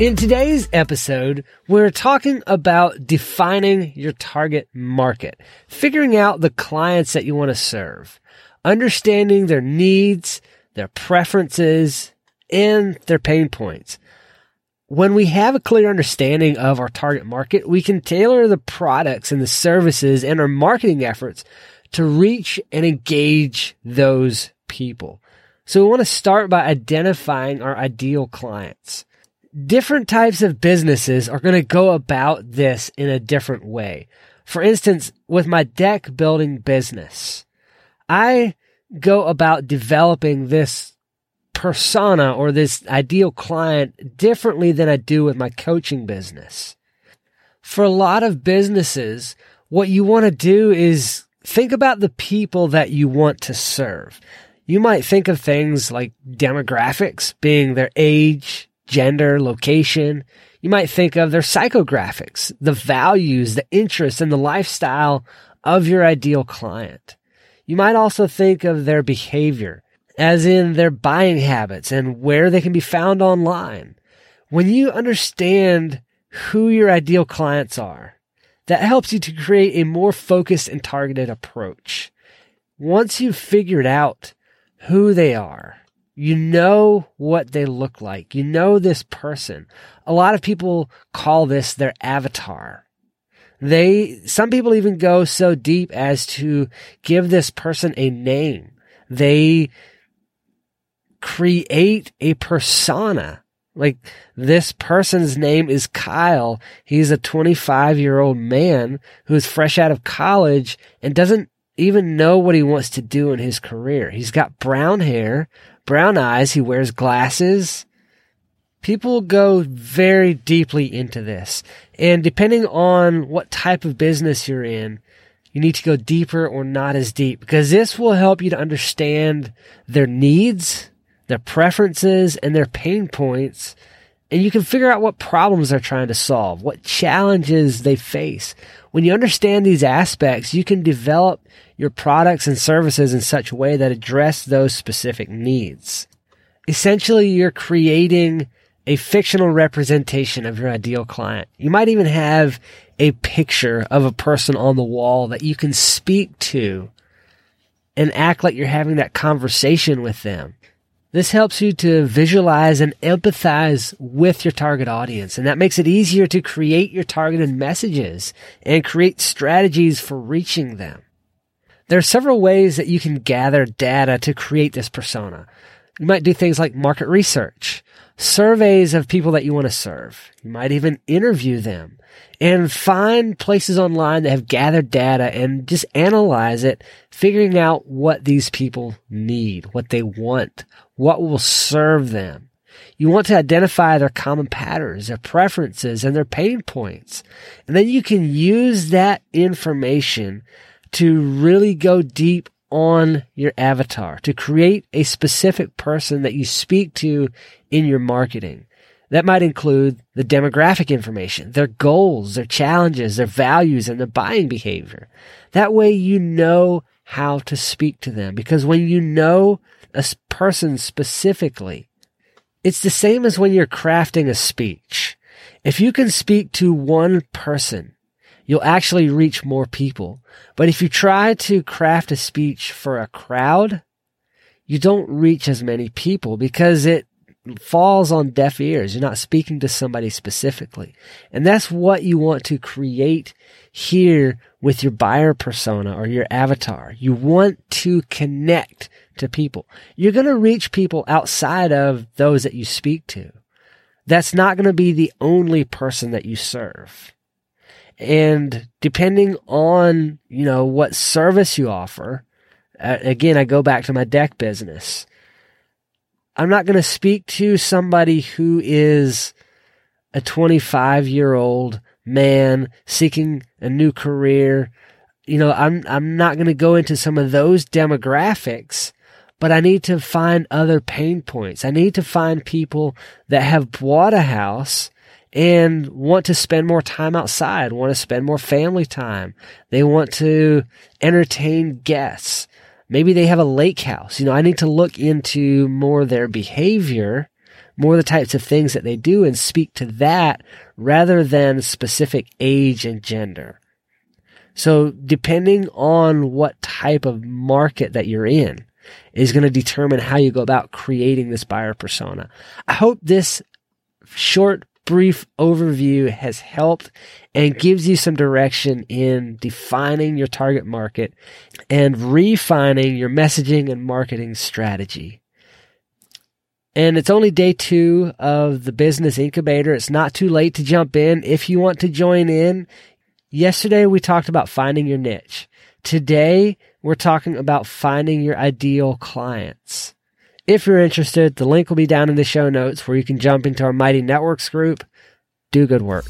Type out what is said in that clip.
In today's episode, we're talking about defining your target market, figuring out the clients that you want to serve, understanding their needs, their preferences, and their pain points. When we have a clear understanding of our target market, we can tailor the products and the services and our marketing efforts to reach and engage those people. So we want to start by identifying our ideal clients different types of businesses are going to go about this in a different way. For instance, with my deck building business, I go about developing this persona or this ideal client differently than I do with my coaching business. For a lot of businesses, what you want to do is think about the people that you want to serve. You might think of things like demographics being their age, gender, location. You might think of their psychographics, the values, the interests, and the lifestyle of your ideal client. You might also think of their behavior, as in their buying habits and where they can be found online. When you understand who your ideal clients are, that helps you to create a more focused and targeted approach. Once you've figured out who they are, you know what they look like. You know this person. A lot of people call this their avatar. They, some people even go so deep as to give this person a name. They create a persona. Like this person's name is Kyle. He's a 25 year old man who's fresh out of college and doesn't even know what he wants to do in his career. He's got brown hair, brown eyes. He wears glasses. People go very deeply into this. And depending on what type of business you're in, you need to go deeper or not as deep because this will help you to understand their needs, their preferences, and their pain points. And you can figure out what problems they're trying to solve, what challenges they face. When you understand these aspects, you can develop your products and services in such a way that address those specific needs. Essentially, you're creating a fictional representation of your ideal client. You might even have a picture of a person on the wall that you can speak to and act like you're having that conversation with them. This helps you to visualize and empathize with your target audience, and that makes it easier to create your targeted messages and create strategies for reaching them. There are several ways that you can gather data to create this persona. You might do things like market research, surveys of people that you want to serve. You might even interview them and find places online that have gathered data and just analyze it, figuring out what these people need, what they want, what will serve them. You want to identify their common patterns, their preferences, and their pain points. And then you can use that information to really go deep on your avatar, to create a specific person that you speak to in your marketing. That might include the demographic information, their goals, their challenges, their values, and their buying behavior. That way you know how to speak to them because when you know a person specifically. It's the same as when you're crafting a speech. If you can speak to one person, you'll actually reach more people. But if you try to craft a speech for a crowd, you don't reach as many people because it falls on deaf ears. You're not speaking to somebody specifically. And that's what you want to create here with your buyer persona or your avatar. You want to connect to people. You're going to reach people outside of those that you speak to. That's not going to be the only person that you serve. And depending on, you know, what service you offer, uh, again, I go back to my deck business. I'm not going to speak to somebody who is a 25 year old man seeking a new career you know, I'm, I'm not going to go into some of those demographics, but I need to find other pain points. I need to find people that have bought a house and want to spend more time outside, want to spend more family time. They want to entertain guests. Maybe they have a lake house. You know, I need to look into more their behavior, more the types of things that they do and speak to that rather than specific age and gender. So depending on what type of market that you're in is going to determine how you go about creating this buyer persona. I hope this short brief overview has helped and gives you some direction in defining your target market and refining your messaging and marketing strategy. And it's only day two of the business incubator. It's not too late to jump in. If you want to join in, yesterday we talked about finding your niche. Today we're talking about finding your ideal clients. If you're interested, the link will be down in the show notes where you can jump into our Mighty Networks group. Do good work.